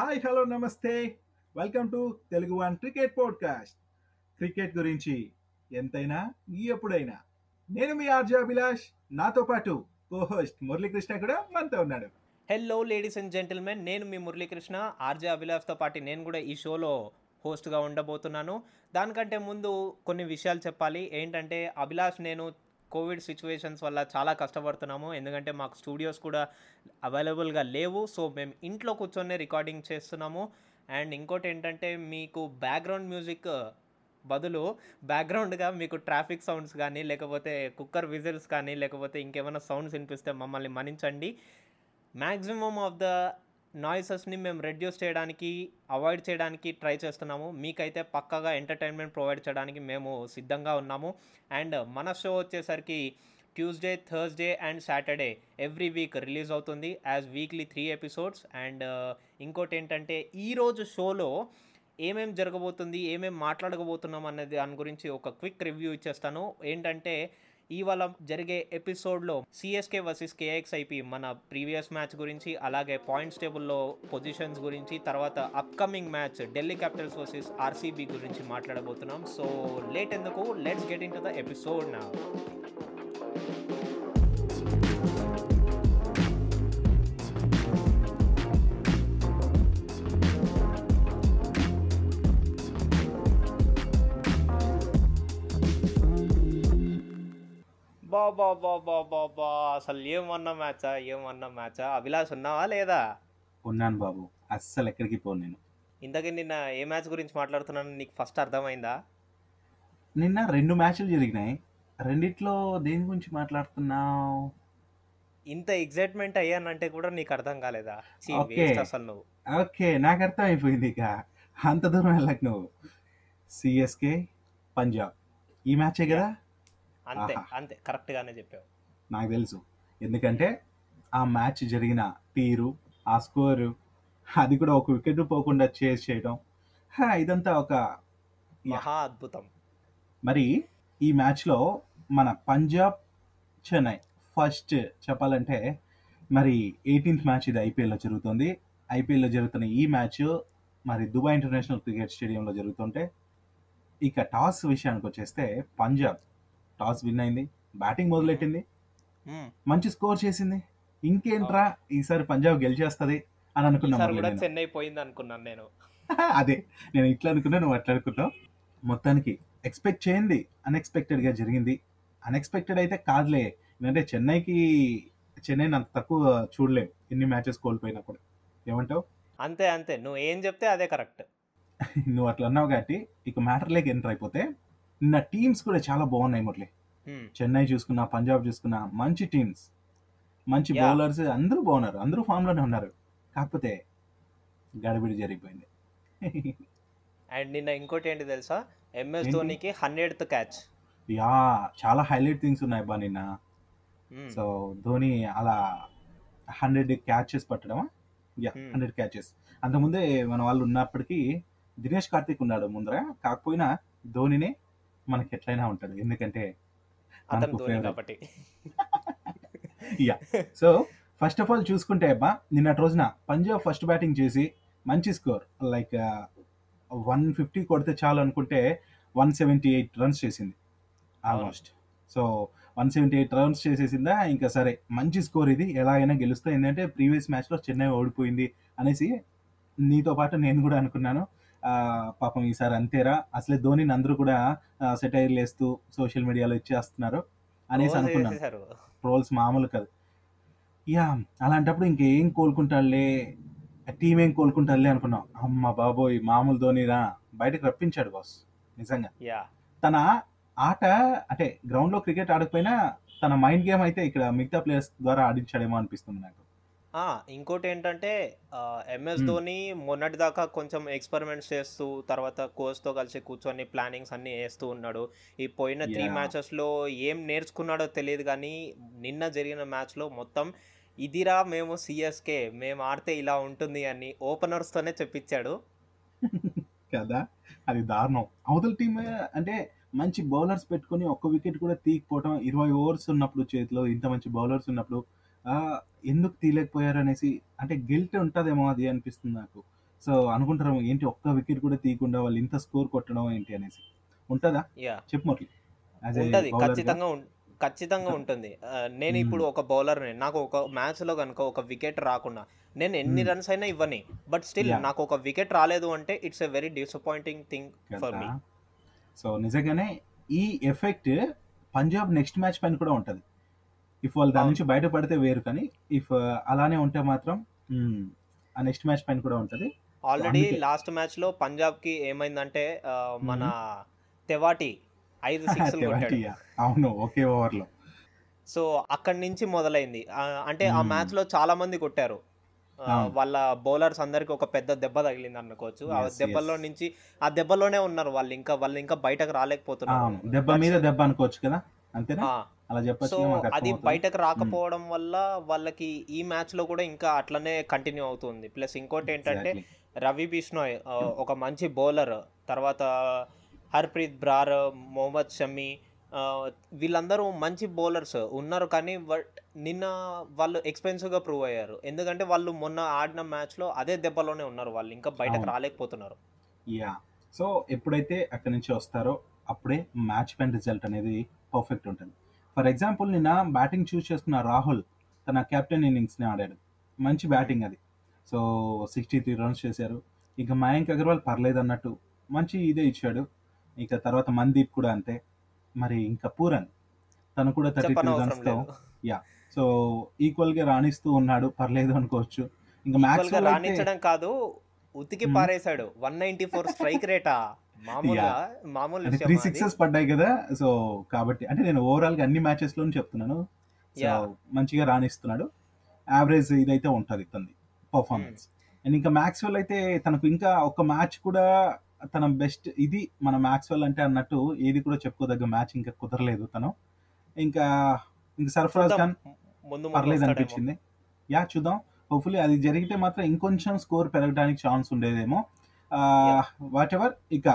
Hi hello నమస్తే. Welcome to Telugu one cricket podcast. Cricket గురించి ఎంతైనా ఎప్పుడైనా. నేను మీ ఆర్జే అభిలాష్. నాతో పాటు కో హోస్ట్ మురళీకృష్ణ కూడా మనతో ఉన్నాడు. హెల్లో లేడీస్ అండ్ జెంటిల్మెన్ నేను మీ మురళీకృష్ణ ఆర్జే అభిలాష్తో పాటు నేను కూడా ఈ షోలో హోస్ట్గా ఉండబోతున్నాను. దానికంటే ముందు కొన్ని విషయాలు చెప్పాలి. ఏంటంటే అభిలాష్ నేను కోవిడ్ సిచ్యువేషన్స్ వల్ల చాలా కష్టపడుతున్నాము. ఎందుకంటే మాకు స్టూడియోస్ కూడా అవైలబుల్గా లేవు. సో మేము ఇంట్లో కూర్చొని రికార్డింగ్ చేస్తున్నాము. అండ్ ఇంకోటి ఏంటంటే మీకు బ్యాక్గ్రౌండ్ మ్యూజిక్ బదులు బ్యాక్గ్రౌండ్గా మీకు ట్రాఫిక్ సౌండ్స్ కానీ లేకపోతే కుక్కర్ విజిల్స్ కానీ లేకపోతే ఇంకేమైనా సౌండ్స్ వినిపిస్తే మమ్మల్ని మన్నించండి. మ్యాక్సిమమ్ ఆఫ్ ద నాయిసెస్ని మేము రెడ్యూస్ చేయడానికి అవాయిడ్ చేయడానికి ట్రై చేస్తున్నాము. మీకైతే పక్కాగా ఎంటర్టైన్మెంట్ ప్రొవైడ్ చేయడానికి మేము సిద్ధంగా ఉన్నాము. అండ్ మన షో వచ్చేసరికి Tuesday Thursday and Saturday every week release అవుతుంది as weekly three episodes. And uh, ఇంకోటి ఏంటంటే ఈరోజు షోలో ఏమేం జరగబోతుంది ఏమేం మాట్లాడకపోతున్నాం అన్నది దాని గురించి ఒక క్విక్ రివ్యూ ఇచ్చేస్తాను. ఏంటంటే ఇవాళ జరిగే ఎపిసోడ్లో సిఎస్కే వర్సెస్ కేఎక్స్ఐపి మన ప్రీవియస్ మ్యాచ్ గురించి అలాగే పాయింట్స్ టేబుల్లో పొజిషన్స్ గురించి తర్వాత upcoming match Delhi Capitals versus RCB గురించి మాట్లాడబోతున్నాం. సో లేట్ ఎందుకు? Let's get in to the episode నా. బా బా బా బా బా. బా అసలు ఏమన్నా మ్యాచా ఏమన్నా మ్యాచా? అభిలాష్ ఉన్నావా లేదా? ఉన్నాను బాబు. అస్సలు ఎక్కడికి పోను నేను. ఇంతకీ నిన్న ఏ మ్యాచ్ గురించి మాట్లాడుతున్నాను నీకు ఫస్ట్ అర్థమైందా? నిన్న రెండు మ్యాచ్లు జరిగినాయి. రెండిట్లో దేని గురించి మాట్లాడుతున్నావు? ఇంత ఎగ్జైట్మెంట్ అయ్యానంటే కూడా నీకు అర్థం కాలేదా? అసలు నువ్వు. ఓకే నాకు అర్థమైపోయింది ఇక. అంత దూరం వెళ్ళకు నువ్వు. సిఎస్కే పంజాబ్ ఈ మ్యాచే కదా? అంతే. అంతే కరెక్ట్ గానే చెప్పావు నాకు తెలుసు ఎందుకంటే ఆ మ్యాచ్ జరిగిన తీరు ఆ స్కోరు అది కూడా ఒక వికెట్ పోకుండా చేజ్ చేయడం హా, ఇదంతా ఒక. మహా అద్భుతం మరి ఈ మ్యాచ్లో మన పంజాబ్ చెన్నై ఫస్ట్ చెప్పాలంటే మరి ఎయిటీన్త్ మ్యాచ్ ఇది ఐపీఎల్లో జరుగుతుంది ఐపీఎల్లో జరుగుతున్న ఈ మ్యాచ్ మరి దుబాయ్ ఇంటర్నేషనల్ క్రికెట్ స్టేడియంలో జరుగుతుంటే ఇక టాస్ విషయానికి వచ్చేస్తే పంజాబ్ టాస్ విన్ అయింది. బ్యాటింగ్ మొదలెట్టింది. మంచి స్కోర్ చేసింది. ఇంకేంట్రా? ఈసారి పంజాబ్ గెలిచేస్తుంది అని అనుకున్నాం ఈసారి మళ్ళీ కూడా నేను. చెన్నై పోయింది అనుకున్నాను నేను. అదే నేను ఇట్లా అనుకున్నా నువ్వు అట్లా అనుకున్నావు. మొత్తానికి ఎక్స్పెక్ట్ చేయండి. అన్ఎక్స్పెక్టెడ్గా జరిగింది. అన్ఎక్స్పెక్టెడ్ అయితే కాదులే. ఎందుకంటే చెన్నైకి చెన్నై అంత తక్కువ చూడలేం ఎన్ని మ్యాచెస్ కోల్పోయినా కూడా ఏమంటావు? అంతే అంతే. నువ్వు ఏం చెప్తే అదే కరెక్ట్. నువ్వు అట్లా అన్నావు కాబట్టి ఇక మ్యాటర్ లేక ఎంటర్ అయిపోతే నిన్న టీమ్స్ కూడా చాలా బాగున్నాయి మురళి. చెన్నై చూసుకున్నా పంజాబ్ చూసుకున్నా మంచి టీమ్స్. మంచి. బౌలర్స్ అందరూ బాగున్నారు. అందరూ ఫామ్లోనే ఉన్నారు. కాకపోతే గడిబిడి జరిగిపోయింది. అండ్ నిన్న ఇంకోటి ఏంటి తెలుసా? ఎంఎస్? ధోనికి హండ్రెడ్త్ క్యాచ్ యా చాలా హైలైట్ థింగ్స్ ఉన్నాయి బా నిన్న. సో ధోని అలా హండ్రెడ్ క్యాచెస్ పట్టడమా? యా. హండ్రెడ్ క్యాచెస్ అంతకుముందే మన వాళ్ళు ఉన్నప్పటికీ దినేష్ కార్తిక్ ఉన్నాడు ముందర. కాకపోయినా ధోనినే మనకి ఎట్లయినా ఉంటాడు ఎందుకంటే. కాబట్టి. Yeah so first of all చూసుకుంటే అబ్బా నిన్నటి రోజున పంజాబ్ ఫస్ట్ బ్యాటింగ్ చేసి మంచి స్కోర్ లైక్ వన్ ఫిఫ్టీ కొడితే చాలు అనుకుంటే వన్ సెవెంటీ ఎయిట్ రన్స్ చేసింది. Almost so one seventy eight runs చేసేసిందా? ఇంకా సరే మంచి స్కోర్ ఇది. ఎలా అయినా గెలుస్తా. ఏంటంటే ప్రీవియస్ మ్యాచ్లో చెన్నై ఓడిపోయింది అనేసి నీతో పాటు నేను కూడా అనుకున్నాను. పాపం ఈసారి అంతేరా. అసలే ధోనిని అందరూ కూడా సెటైర్లు వేస్తూ సోషల్ మీడియాలో ఇచ్చేస్తున్నారు అనేసి అనుకున్నాను. ట్రోల్స్ మామూలు కాదు. యా అలాంటప్పుడు ఇంకేం కోలుకుంటాడులే టీం ఏం కోలుకుంటాడులే అనుకున్నాం. అమ్మ బాబోయ్ మామూలు ధోనిరా. బయటకు రప్పించాడు బాస్ నిజంగా. తన ఆట అంటే గ్రౌండ్లో క్రికెట్ ఆడకపోయినా తన మైండ్ గేమ్ అయితే ఇక్కడ మిగతా ప్లేయర్స్ ద్వారా ఆడించాడేమో అనిపిస్తుంది నాకు. ఆ, ఇంకోటి ఏంటంటే ఎంఎస్. ధోని మొన్నటి దాకా కొంచెం ఎక్స్పెరిమెంట్స్ చేస్తూ తర్వాత కోచ్తో కలిసి కూర్చొని ప్లానింగ్స్ అన్ని వేస్తూ ఉన్నాడు ఈ పోయిన త్రీ. మ్యాచెస్లో ఏం నేర్చుకున్నాడో తెలియదు కానీ నిన్న జరిగిన మ్యాచ్లో మొత్తం ఇదిరా మేము సిఎస్కే మేము ఆడితే ఇలా ఉంటుంది అని ఓపెనర్స్తోనే చెప్పించాడు కదా అది దారుణం అవతల టీం అంటే మంచి బౌలర్స్ పెట్టుకొని ఒక్క వికెట్ కూడా తీయకపోవడం ఇరవై ఓవర్స్ ఉన్నప్పుడు చేతిలో ఇంత మంచి బౌలర్స్ ఉన్నప్పుడు ఎందుకు తీయలేకపోయారు అనేసి అంటే గిల్ట్ ఉంటుందేమో అది అనిపిస్తుంది నాకు. సో అనుకుంటారు ఏంటి ఒక్క వికెట్ కూడా తీయకుండా వాళ్ళు ఇంత స్కోర్ కొట్టడం ఏంటి అనేసి. ఉంటుందా? యా. చెప్పు ఏ ఉంటది. బౌలర్గా ఖచ్చితంగా ఉం- ఖచ్చితంగా ఉంటుంది. నేను ఇప్పుడు ఒక బౌలర్ని నాకు ఒక మ్యాచ్లో కనుక ఒక వికెట్ రాకుండా నేను ఎన్ని రన్స్ అయినా ఇవ్వని. But still. నాకు ఒక వికెట్ రాలేదు అంటే it's a very disappointing thing for me so నిజంగానే ఈ ఎఫెక్ట్ పంజాబ్ నెక్స్ట్ మ్యాచ్ పైన కూడా ఉంటుంది. ఇఫ్ వాళ్ళు దాని. నుంచి బయటపడితే వేరు కానీ ఇఫ్ అలానే ఉంటే మాత్రం మ్మ్, ఆ నెక్స్ట్ మ్యాచ్ పైన కూడా ఉంటుంది ఆల్రెడీ లాస్ట్ మ్యాచ్లో పంజాబ్కి ఏమైందంటే మన తెవాటి ఐదు తెవాటియా. అవును ఒకే ఓవర్లో సో అక్కడి నుంచి మొదలైంది అంటే ఆ Hmm. మ్యాచ్లో చాలా మంది కొట్టారు. వాళ్ళ బౌలర్స్ అందరికి ఒక పెద్ద దెబ్బ తగిలింది అనుకోవచ్చు ఆ దెబ్బల్లో yes. నుంచి ఆ దెబ్బలోనే ఉన్నారు వాళ్ళు ఇంకా వాళ్ళు ఇంకా బయటకు రాలేకపోతున్నారు దెబ్బ మీద దెబ్బ అనుకోవచ్చు కదా అంతేనా అలా చెప్పచ్చు సో అది. బయటకు రాకపోవడం వల్ల వాళ్ళకి ఈ మ్యాచ్లో కూడా ఇంకా అట్లనే కంటిన్యూ అవుతుంది. ప్లస్ ఇంకోటి ఏంటంటే. రవి బిష్నోయ్ ఆ, ఒక మంచి బౌలర్ తర్వాత హర్ప్రీత్ బ్రార్ మొహమ్మద్ షమి వీళ్ళందరూ మంచి బౌలర్స్ ఉన్నారు కానీ బట్ నిన్న వాళ్ళు ఎక్స్పెన్సివ్గా ప్రూవ్ అయ్యారు. ఎందుకంటే వాళ్ళు మొన్న ఆడిన మ్యాచ్లో అదే దెబ్బలోనే ఉన్నారు వాళ్ళు. ఇంకా బయటకు. రాలేకపోతున్నారు. యా సో ఎప్పుడైతే అక్కడి నుంచి వస్తారో అప్పుడే మ్యాచ్ పెన్ రిజల్ట్ అనేది పర్ఫెక్ట్ ఉంటుంది. ఫర్ ఎగ్జాంపుల్ నిన్న బ్యాటింగ్ చూస్ చేసుకున్న రాహుల్ తన కెప్టెన్ ఇన్నింగ్స్ని ఆడాడు. మంచి బ్యాటింగ్ అది. సో సిక్స్టీ త్రీ రన్స్ చేశారు. ఇక మయాంక్ అగర్వాల్ పర్లేదు అన్నట్టు మంచి ఇదే ఇచ్చాడు. ఇక తర్వాత మందీప్ కూడా అంతే. మరి ఇంకా పూరన్ తను కూడా థర్టీ త్రీ రన్స్తో లేదు. సో ఈక్వల్గా రాణిస్తూ ఉన్నాడు. పర్లేదు అనుకోవచ్చు. ఇంకా మ్యాక్స్ రాణించడం కాదు. ఉతికి. పారేశాడు. వన్ నైన్టీ ఫోర్ స్ట్రైక్ రేటా? మామూలుగా మామూలు త్రీ. సిక్సెస్ పడ్డాయి కదా సో కాబట్టి అంటే నేను ఓవరాల్గా అన్ని మ్యాచెస్లో చెప్తున్నాను. మంచిగా రాణిస్తున్నాడు. యావరేజ్ ఇదైతే ఉంటుంది తనది పర్ఫార్మెన్స్ అండ్ ఇంకా మ్యాక్స్వెల్ అయితే తనకు ఇంకా ఒక మ్యాచ్ కూడా తన బెస్ట్ ఇది మన మ్యాక్స్వెల్ అంటే అన్నట్టు ఏది కూడా చెప్పుకోదగ్గ మ్యాచ్ ఇంకా కుదరలేదు తను. ఇంకా ఇంకా సర్ఫరాజ్. ఖాన్ పర్లేదు. అనిపించింది. యా చూద్దాం. హోప్ఫుల్లీ అది జరిగితే మాత్రం ఇంకొంచెం స్కోర్ పెరగడానికి ఛాన్స్ ఉండేదేమో. వాట్ ఎవర్ ఇక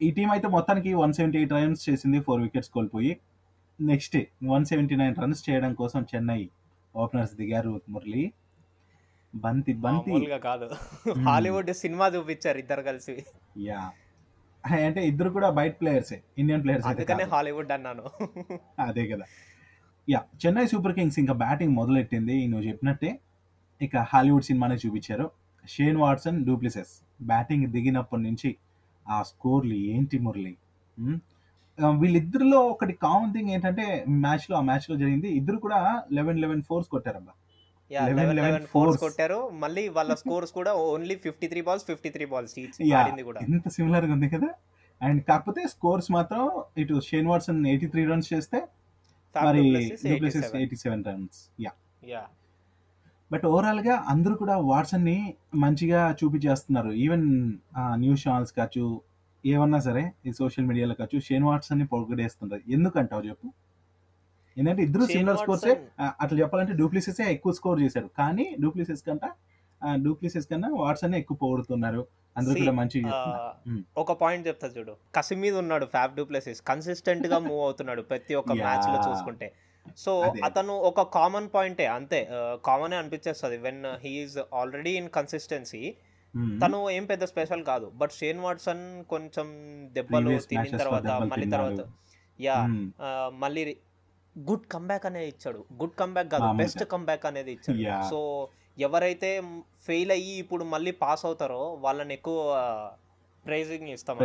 ఈ టీం అయితే మొత్తానికి వన్ సెవెంటీ ఎయిట్ రన్స్ చేసింది ఫోర్ వికెట్స్ కోల్పోయి. Next one seventy nine runs చేయడం కోసం చెన్నై ఓపెనర్స్ దిగారు మురళి. బంతి బంతి. కాదు. హాలీవుడ్ సినిమా చూపించారు ఇద్దరు కలిసి. యా అంటే ఇద్దరు కూడా బయట ప్లేయర్సే ఇండియన్ ప్లేయర్స్ అందుకనే. హాలీవుడ్ అన్నాను. అదే కదా. యా చెన్నై సూపర్ కింగ్స్ ఇంకా బ్యాటింగ్ మొదలెట్టింది నువ్వు చెప్పినట్టే. ఇక హాలీవుడ్ సినిమానే చూపించారు. Shane Watson du Plessis batting దిగినప్పటి నుంచి ఆ స్కోర్లు ఏంటి మురళి? వీళ్ళిద్దరిలో ఒకటి కామన్ థింగ్ ఏంటంటే మ్యాచ్లో ఆ మ్యాచ్లో జరిగింది. ఇద్దరు కూడా eleven eleven fours కొట్టారబ్బా. Yeah 11, eleven 11 eleven fours fours. కొట్టారు. మళ్ళీ వాళ్ళ స్కోర్స్ కూడా only fifty three balls fifty three balls ఎంత సిమిలర్గా ఉంది కదా. అండ్ కాకపోతే స్కోర్స్ మాత్రం ఇటు Shane Watson eighty three runs చేస్తే మరి eighty seven runs yeah. Yeah. But ఓవరాల్గా అందరూ కూడా వాట్సన్ని మంచిగా చూపించేస్తున్నారు. ఈవెన్ న్యూస్ ఛానల్స్ కావచ్చు ఏమన్నా సరే ఈ సోషల్ మీడియాలో కావచ్చు షేన్ వాట్సన్ని పొగడేస్తున్నారు ఎందుకంటావు చెప్పు? ఏంటంటే ఇద్దరు సిమిలర్ స్కోర్సే అట్లా చెప్పాలంటే డూప్లిసెస్ ఎక్కువ స్కోర్ చేశాడు. కానీ డూప్లిసెస్ కంటే డూప్లిసెస్ కన్నా వాట్సన్ ఎక్కువ పొగుడుతున్నారు. అందరూ కూడా Hmm. ఒక పాయింట్ చెప్తా చూడు. కసి మీద ఉన్నాడు ఫ్యాబ్ డూప్లెసిస్. కన్సిస్టెంట్గా మూవ్ అవుతున్నాడు ప్రతి ఒక్క. మ్యాచ్లో చూసుకుంటే. సో. అతను ఒక కామన్ పాయింటే అంతే common అనిపించేస్తుంది when he's already in consistency. తను ఏం పెద్ద స్పెషల్ కాదు బట్ షేన్ వాట్సన్ కొంచెం దెబ్బలు తినిన తర్వాత మళ్ళీ. తర్వాత యా Hmm. మళ్ళీ గుడ్ కంబ్యాక్ అనేది ఇచ్చాడు గుడ్ కంబ్యాక్ కాదు. బెస్ట్ కంబ్యాక్ అనేది ఇచ్చాడు. సో ఎవరైతే ఫెయిల్ అయ్యి ఇప్పుడు మళ్ళీ పాస్ అవుతారో వాళ్ళని ఎక్కువ ప్రైజింగ్ ఇస్తాం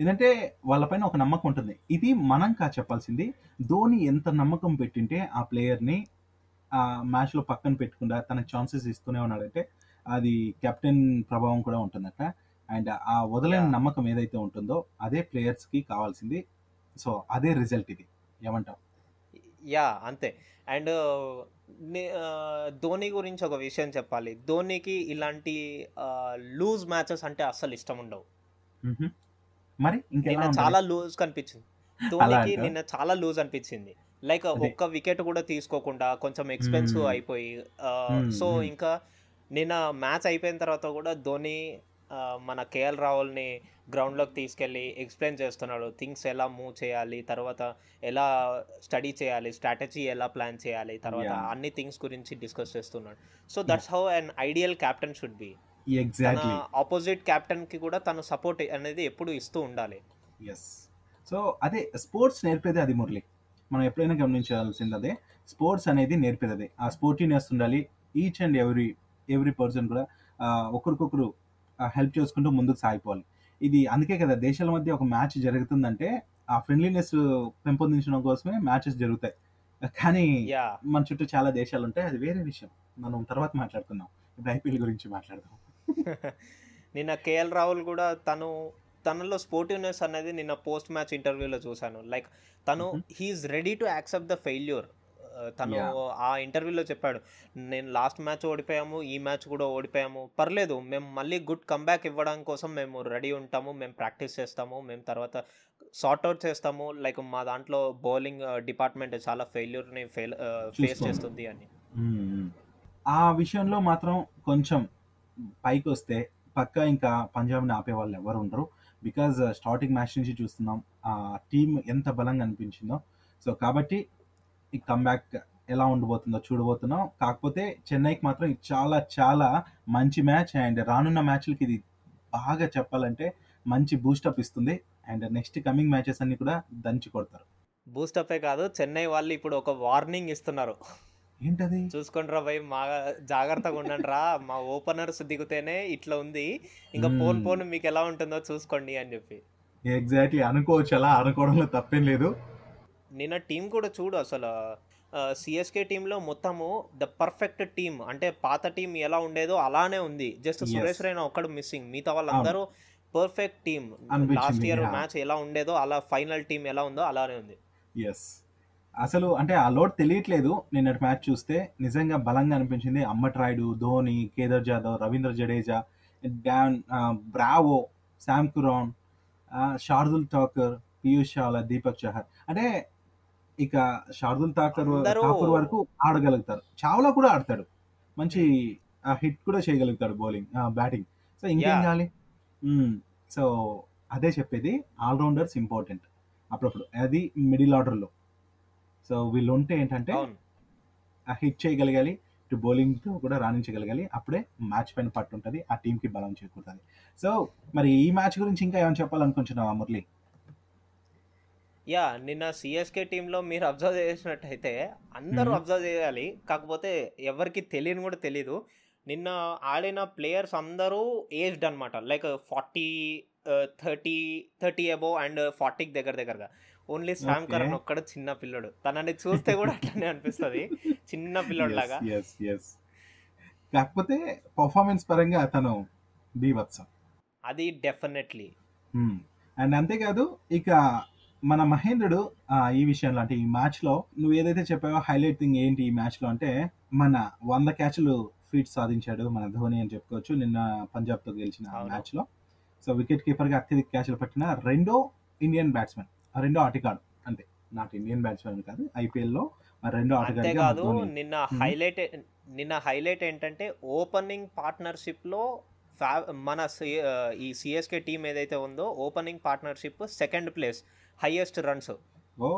ఎందుకంటే వాళ్ళపైన ఒక నమ్మకం ఉంటుంది. ఇది మనం కా చెప్పాల్సింది. ధోని ఎంత నమ్మకం పెట్టింటే ఆ ప్లేయర్ని ఆ మ్యాచ్లో పక్కన పెట్టుకుండా తనకు ఛాన్సెస్ ఇస్తూనే ఉన్నాడంటే అది కెప్టెన్ ప్రభావం కూడా ఉంటుందట. అండ్ ఆ వదలని. నమ్మకం ఏదైతే ఉంటుందో అదే ప్లేయర్స్కి కావాల్సింది. సో అదే రిజల్ట్ ఇది. ఏమంటావు? యా అంతే. అండ్ ధోని గురించి ఒక విషయం చెప్పాలి. ధోనికి ఇలాంటి లూజ్ మ్యాచెస్ అంటే అస్సలు ఇష్టం ఉండవు. మరి ఉండాలి? చాలా లూజ్ కనిపించింది ధోనికి? నిన్న చాలా లూజ్ అనిపించింది లైక్. ఒక్క వికెట్ కూడా తీసుకోకుండా కొంచెం ఎక్స్పెన్సివ్. అయిపోయి సో. ఇంకా నిన్న మ్యాచ్ అయిపోయిన తర్వాత కూడా ధోని మన కేఎల్ రాహుల్ని గ్రౌండ్లోకి తీసుకెళ్ళి ఎక్స్ప్లెయిన్ చేస్తున్నాడు థింగ్స్ ఎలా మూవ్ చేయాలి తర్వాత ఎలా స్టడీ చేయాలి స్ట్రాటజీ ఎలా ప్లాన్ చేయాలి తర్వాత. అన్ని థింగ్స్ గురించి డిస్కస్ చేస్తున్నాడు so that's how an ideal captain should be exactly opposite కెప్టెన్కి కూడా తను సపోర్ట్ అనేది ఎప్పుడు ఇస్తూ ఉండాలి. ఎస్ సో అదే స్పోర్ట్స్ నేర్పేదే అది మురళి. మనం ఎప్పుడైనా గమనించాల్సింది అదే స్పోర్ట్స్ అనేది నేర్పేది. అదే ఆ స్పోర్టీనెస్ ఉండాలి each and every every person కూడా ఒకరికొకరు హెల్ప్ చేసుకుంటూ ముందుకు సాగిపోవాలి. ఇది అందుకే కదా దేశాల మధ్య ఒక మ్యాచ్ జరుగుతుందంటే ఆ ఫ్రెండ్లీనెస్ పెంపొందించడం కోసమే మ్యాచెస్ జరుగుతాయి. కానీ యా మన చుట్టూ చాలా దేశాలు ఉంటాయి అది వేరే విషయం. మనం తర్వాత మాట్లాడుకుందాం. ఇప్పుడు ఐపీఎల్ గురించి మాట్లాడదాం. నిన్న కేఎల్ రాహుల్ కూడా తను తనలో స్పోర్టివ్నెస్ అనేది నిన్న పోస్ట్ మ్యాచ్ ఇంటర్వ్యూలో చూశాను లైక్ తను. He's ready to accept the failure తను. ఆ ఇంటర్వ్యూలో చెప్పాడు నేను లాస్ట్ మ్యాచ్ ఓడిపోయాము ఈ మ్యాచ్ కూడా ఓడిపోయాము పర్లేదు మేము మళ్ళీ గుడ్ కంబ్యాక్ ఇవ్వడం కోసం మేము రెడీ ఉంటాము మేము ప్రాక్టీస్ చేస్తాము మేము తర్వాత సార్ట్ అవుట్ చేస్తాము లైక్ మా దాంట్లో బౌలింగ్ డిపార్ట్మెంట్ చాలా ఫెయిల్యూర్ని ఫెయిల్ ఫేస్. చేస్తుంది అని. ఆ విషయంలో మాత్రం కొంచెం పైకి వస్తే పక్క ఇంకా పంజాబ్ని ఆపే వాళ్ళు ఎవరు ఉండరు. బికాజ్ స్టార్టింగ్ మ్యాచ్ నుంచి చూస్తున్నాం ఆ టీం ఎంత బలంగా అనిపించిందో. సో కాబట్టి ఈ కమ్బ్యాక్ ఎలా ఉండబోతుందో చూడబోతున్నాం. కాకపోతే చెన్నైకి మాత్రం ఇది చాలా చాలా మంచి మ్యాచ్ అండ్ రానున్న మ్యాచ్లకి ఇది బాగా చెప్పాలంటే మంచి బూస్టప్ ఇస్తుంది. అండ్ నెక్స్ట్ కమింగ్ మ్యాచెస్ అన్ని కూడా దంచి కొడతారు. బూస్టప్పే కాదు చెన్నై వాళ్ళు ఇప్పుడు ఒక వార్నింగ్ ఇస్తున్నారు. ఏంటది? చూసుకోండిరా భయ్ మా జాగ్రత్తగా ఉండండి రా. మా ఓపెనర్స్ దిగితేనే ఇట్లా ఉంది. ఇంకా పోన్. పోన్ మీకు ఎలా ఉంటుందో చూసుకోండి అని చెప్పి. ఎగ్జాక్ట్లీ అనుకోవచ్చు అలా అనుకోవడంలో తప్పేం లేదు. నిన్న టీం కూడా చూడు అసలు సిఎస్కే టీంలో మొత్తము ద పర్ఫెక్ట్ టీం. అంటే పాత టీం ఎలా ఉండేదో అలానే ఉంది. జస్ట్. సురేష్ రైనా ఒక్కడు మిస్సింగ్. మిగతా వాళ్ళందరూ perfect team. Last year. Match ఎలా ఉండేదో అలా ఫైనల్ టీం ఎలా ఉందో అలానే ఉంది. ఎస్ అసలు అంటే ఆ లోడ్ తెలియట్లేదు. నిన్నటి మ్యాచ్ చూస్తే నిజంగా బలంగా అనిపించింది. Ambati Rayudu Dhoni Kedar Jadhav Ravindra Jadeja Dwayne Bravo Sam Curran ఆ, శార్దుల్ ఠాకర్ పీయూష్ చావ్లా దీపక్ చహర్. అంటే ఇక శార్దుల్ ఠాకర్ ఠాకూర్ వరకు ఆడగలుగుతారు. చావ్లా కూడా ఆడతాడు. మంచి హిట్ కూడా చేయగలుగుతాడు బౌలింగ్ బ్యాటింగ్ సో ఇంకేం. కావాలి సో అదే చెప్పేది. ఆల్రౌండర్స్ ఇంపార్టెంట్ అప్పుడప్పుడు. అది మిడిల్ ఆర్డర్లో సో వీళ్ళు ఉంటే ఏంటంటే హిట్ చేయగలగాలి ఇటు బౌలింగ్తో కూడా రాణించగలగాలి అప్పుడే మ్యాచ్ పైన పట్టు ఉంటుంది ఆ టీంకి బలం చేకూరుతుంది. సో మరి ఈ మ్యాచ్ గురించి ఇంకా ఏమైనా చెప్పాలనుకుంటున్నావా మురళి? యా నిన్న సిఎస్కే టీంలో మీరు అబ్జర్వ్ చేసినట్టయితే అందరూ. అబ్జర్వ్ చేయాలి కాకపోతే ఎవరికి తెలియని కూడా తెలీదు. నిన్న ఆడిన ప్లేయర్స్ అందరూ ఏజ్డ్ అనమాట like forty thirty thirty above and ఫార్టీకి దగ్గర దగ్గరగా. Only Okay. కరణ్ ఒక్కడ చిన్న పిల్లడు. తనని చూస్తే కూడా అట్లనే అనిపిస్తుంది. చిన్న పిల్లడు లాగా కాకపోతే పర్ఫార్మెన్స్ పరంగా అతను బీవత్సం అది డెఫినెట్లీ అండ్ అంతేకాదు ఇక మన మహేంద్రుడు ఈ విషయంలో అంటే ఈ మ్యాచ్లో నువ్వు ఏదైతే చెప్పావో హైలైట్ థింగ్ ఏంటి ఈ మ్యాచ్లో అంటే మన వంద క్యాచ్లు ఫీట్ సాధించాడు మన ధోని అని చెప్పుకోవచ్చు. నిన్న పంజాబ్తో గెలిచిన. మ్యాచ్లో సో వికెట్ కీపర్గా అత్యధిక క్యాచ్లు పట్టిన రెండో ఇండియన్ బ్యాట్స్మెన్ రెండో ఆటగాడు అంతే. నాట్ ఇండియన్ బ్యాట్స్మెన్ కాదు ఐపీఎల్లో ఆ రెండో అంతేకాదు ధోని. నిన్న హైలైట్ నిన్న హైలైట్ ఏంటంటే ఓపెనింగ్ పార్ట్నర్షిప్లో మన ఈ సిఎస్కే టీం ఏదైతే ఉందో opening partnership second place highest runs oh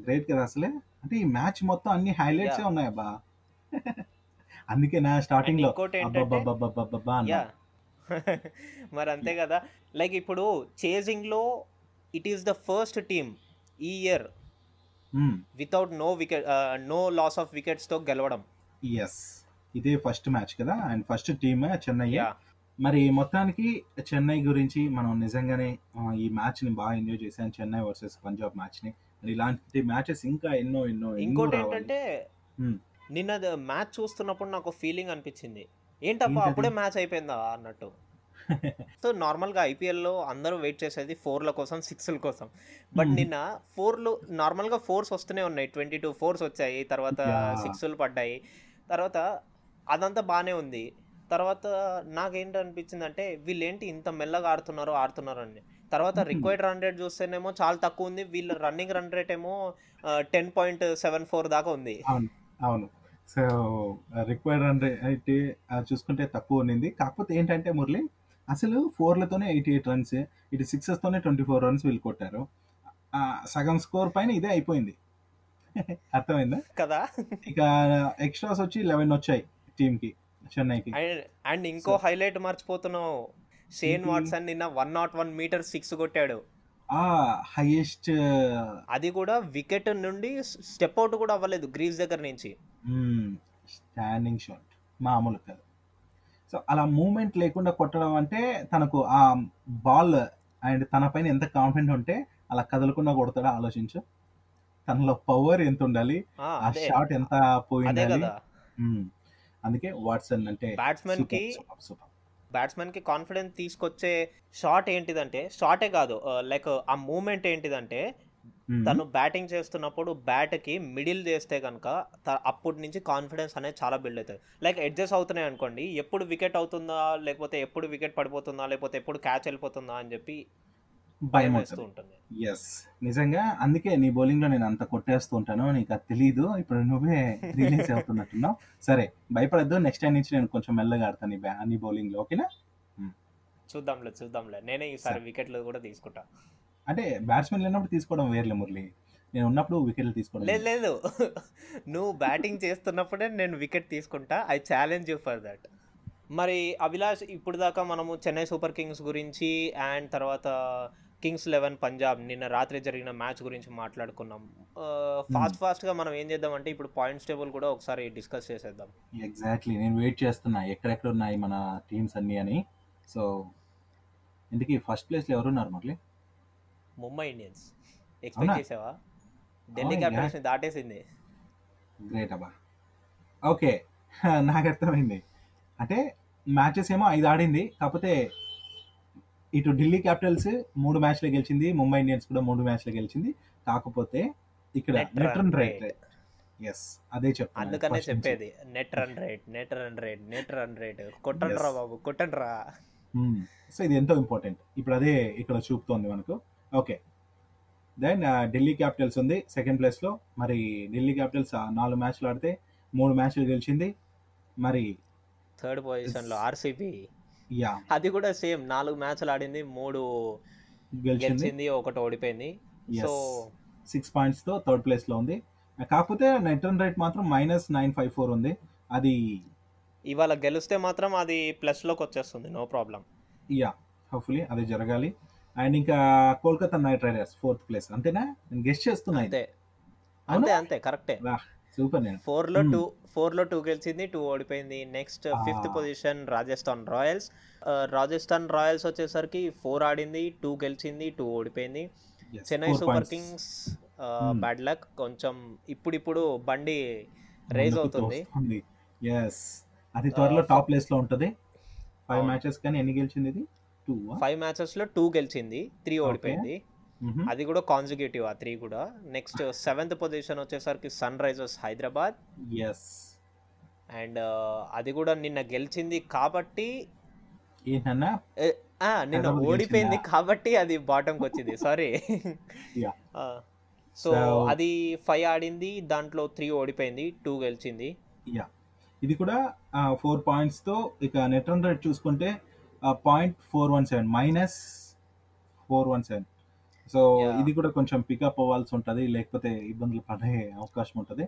great కదా అసలే. అంటే ఈ మ్యాచ్ మొత్తం అన్ని హైలైట్స్ Yeah. ఉన్నాయబ్బా. అందుకే నా స్టార్టింగ్లో మరి అంతే కదా. లైక్ ఇప్పుడు చేజింగ్లో it is the first team ఈ year. Without no wicket no loss of వికెట్స్తో గెలవడం. ఎస్ ఇదే ఫస్ట్ మ్యాచ్ కదా? అండ్ ఫస్ట్ టీమ్ చెన్నై మరి మొత్తానికి చెన్నై గురించి మనం నిజంగానే ఈ మ్యాచ్ని బాగా ఎంజాయ్ చేశాం. చెన్నై వర్సెస్ పంజాబ్ మ్యాచ్ని. మరి ఇలాంటి మ్యాచెస్ ఇంకా ఎన్నో ఎన్నో ఇంకోటి ఏంటంటే Hmm. నిన్న మ్యాచ్ చూస్తున్నప్పుడు నాకు ఫీలింగ్ అనిపించింది. ఏంటప్ప? అప్పుడే మ్యాచ్ అయిపోయిందా అన్నట్టు. సో నార్మల్గా ఐపీఎల్లో అందరూ వెయిట్ చేసేది ఫోర్ల కోసం సిక్స్ల కోసం. బట్. నిన్న ఫోర్లు నార్మల్గా ఫోర్స్ వస్తూనే ఉన్నాయి. ట్వంటీ టూ ఫోర్స్ వచ్చాయి. తర్వాత. సిక్స్లు పడ్డాయి. తర్వాత అదంతా బాగానే ఉంది. తర్వాత నాకేంటి అనిపించింది అంటే వీళ్ళేంటి ఇంత మెల్లగా ఆడుతున్నారు ఆడుతున్నారు అని తర్వాత. రిక్వైర్డ్ రన్ రేట్ చూస్తేనేమో చాలా తక్కువ ఉంది. వీళ్ళ రన్నింగ్ రన్ రేట్ ఏమో టెన్ పాయింట్ సెవెన్ ఫోర్ దాకా ఉంది. అవును. అవును. సో రిక్వైర్డ్ రన్ రేట్ చూసుకుంటే తక్కువ ఉన్నింది కాకపోతే ఏంటంటే మురళి అసలు ఫోర్లతోనే ఎయిటీ ఎయిట్ రన్స్ ఇటు సిక్సెస్తోనే ట్వంటీ ఫోర్ రన్స్ వీళ్ళు కొట్టారు. సగం స్కోర్ పైన ఇదే అయిపోయింది. అర్థమైందా? కదా. ఇక ఎక్స్ట్రాస్ వచ్చి లెవెన్ వచ్చాయి టీంకి చెన్నైకి. అండ్ ఇంకో హైలైట్ మర్చిపోతున్నావు. షేన్? వాట్సన్ నిన్న one not one metre six కొట్టాడు. ఆ హైయెస్ట్. అది కూడా వికెట్ నుండి స్టెప్ అవుట్ కూడా అవ్వలేదు గ్రీజ్ దగ్గర నుంచి. Standing shot. మామూలు కాదు. సో అలా మూమెంట్ లేకుండా కొట్టడం అంటే తనకు ఆ బాల్ అండ్ తన పైన ఎంత కాన్ఫిడెంట్ ఉంటే అలా కదలకుండా కొడతాడో ఆలోచించు. తనలో పవర్ ఎంత ఉండాలి? ఆ, షాట్ ఎంత పోయి అదే ఉండాలి కదా. మ్మ్. అందుకే వాట్సన్ అంటే బ్యాట్స్మెన్కి బ్యాట్స్మెన్కి కాన్ఫిడెన్స్ తీసుకొచ్చే షాట్ ఏంటిదంటే షాటే కాదు లైక్ ఆ మూమెంట్ ఏంటిదంటే తను బ్యాటింగ్ చేస్తున్నప్పుడు బ్యాట్కి మిడిల్ చేస్తే కనుక అప్పటి నుంచి కాన్ఫిడెన్స్ అనేది చాలా బిల్డ్ అవుతుంది. లైక్ అడ్జస్ట్ అవుతున్నాయి అనుకోండి ఎప్పుడు వికెట్ అవుతుందా లేకపోతే ఎప్పుడు వికెట్ పడిపోతుందా లేకపోతే ఎప్పుడు క్యాచ్ వెళ్ళిపోతుందా అని చెప్పి భయం వేస్తూ ఉంటుంది. ఎస్ నిజంగా అందుకే నీ బౌలింగ్లో నేను అంత కొట్టేస్తూ ఉంటాను నీకు అది తెలీదు ఇప్పుడు నువ్వే రిలీజ్ అవుతున్నట్టున్నావు. సరే భయపడద్దు నెక్స్ట్ టైం నుంచి నేను కొంచెం మెల్లగా ఆడతాను నీ బ్యా నీ బౌలింగ్లో ఓకేనా చూద్దాంలే చూద్దాంలే. నేనే ఈసారి సరే. వికెట్లు కూడా తీసుకుంటా. అంటే బ్యాట్స్మెన్ లేనప్పుడు తీసుకోవడం వేర్లే మురళి. నేను ఉన్నప్పుడు వికెట్లు తీసుకోవడం లేదు లేదు. నువ్వు బ్యాటింగ్ చేస్తున్నప్పుడే నేను వికెట్ తీసుకుంటా. I challenge you for that మరి అభిలాష్ ఇప్పుడు దాకా మనము చెన్నై సూపర్ కింగ్స్ గురించి అండ్ తర్వాత కింగ్స్ లెవెన్ పంజాబ్ నిన్న రాత్రి జరిగిన మ్యాచ్ గురించి మాట్లాడుకున్నాం. ఫాస్ట్ ఫాస్ట్గా మనం ఏం చేద్దామంటే ఇప్పుడు పాయింట్స్ టేబుల్ కూడా ఒకసారి డిస్కస్ చేసేద్దాం. ఎగ్జాక్ట్లీ నేను వెయిట్ చేస్తున్నా. ఎక్కడెక్కడ ఉన్నాయి మన టీమ్స్ అన్ని అని. సో ఇందుకే ఫస్ట్ ప్లేస్లో ఎవరున్నారు మురళి? ముంబై ఇండియన్స్? ఎక్స్పెక్ట్ చేసావా? ఢిల్లీ Oh క్యాపిటల్స్ని దాటేసింది. గ్రేట్ అబ్బా. ఓకే నాకు అర్థమైంది. అంటే మ్యాచెస్ ఏమో ఐదు ఆడింది. కాకపోతే ఇటు ఢిల్లీ క్యాపిటల్స్ మూడు మ్యాచ్లు గెలిచింది. ముంబై ఇండియన్స్ కూడా మూడు మ్యాచ్లు గెలిచింది. కాకపోతే ఇక్కడ నెట్ రన్ రేట్. ఎస్ అదే చెప్తాను అందుకనే చెప్పేది. Net run rate net run rate net run rate కొట్టండి రా Yes. బాబు కొట్టండి రా సో ఇది ఎంతో ఇంపార్టెంట్ ఇప్పుడు అదే ఇక్కడ చూపుతోంది మనకు. ఓకే. దెన్ ఢిల్లీ క్యాపిటల్స్ ఉంది సెకండ్ ప్లేస్లో. మరి ఢిల్లీ క్యాపిటల్స్ నాలుగు మ్యాచ్లు ఆడితే మూడు మ్యాచ్లు గెలిచింది. మరి థర్డ్ పొజిషన్లో ఆర్సీబీ యా అది కూడా సేమ్ నాలుగు మ్యాచ్లు ఆడింది మూడు గెలిచింది. ఒకటి ఓడిపోయింది. సో సిక్స్ పాయింట్స్తో థర్డ్ ప్లేస్లో ఉంది. కాకపోతే నెట్ రన్ రేట్ మాత్రం మైనస్ నైన్ ఫైవ్ ఫోర్ ఉంది. అది ఇవాళ గెలిస్తే మాత్రం అది ప్లస్లోకి వచ్చేస్తుంది నో ప్రాబ్లం యా హోప్ఫుల్లీ అది జరగాలి. అండ్ ఇంకా Kolkata Knight Riders fourth place. అంతేనా? నేను గెస్ట్ చేస్తున్నా అంతే? అంతే అంతే కరెక్టే. సూపర్ నేను. ఫోర్లో Hmm. టూ ఫోర్లో టూ గెలిచింది టూ ఓడిపోయింది. Next fifth. Position Rajasthan Royals. Rajasthan Royals వచ్చేసరికి ఫోర్ ఆడింది టూ గెలిచింది టూ ఓడిపోయింది. Chennai Super. Kings Hmm. Bad luck. కొంచెం ఇప్పుడిప్పుడు బండి రైజ్ అవుతుంది. ఎస్ అది త్వరలో టాప్ ప్లేస్లో ఉంటది. ఫైవ్. మ్యాచెస్ కానీ ఎన్ని గెలిచింది ఇది? ఫైవ్ మ్యాచెస్లో టూ గెలిచింది త్రీ ఓడిపోయింది. అది కూడా కాన్సిక్యూటివ్ ఆ త్రీ కూడా. నెక్స్ట్ సెవెంత్ పొజిషన్ వచ్చేసరికి Sunrisers Hyderabad. Yes and అది కూడా నిన్న గెలిచింది కాబట్టి నిన్న ఓడిపోయింది? కాబట్టి అది బాటంకి వచ్చింది. సారీ. సో అది ఫైవ్ ఆడింది దాంట్లో త్రీ ఓడిపోయింది టూ గెలిచింది. యా ఇది కూడా ఫోర్ పాయింట్స్తో ఇక నెట్ రన్ రేట్ చూసుకుంటే point four one seven minus four one seven so. ఇది కూడా కొంచెం పికప్ అవ్వాల్సి ఉంటది లేకపోతే ఇబ్బందులు పడే అవకాశం ఉంటది.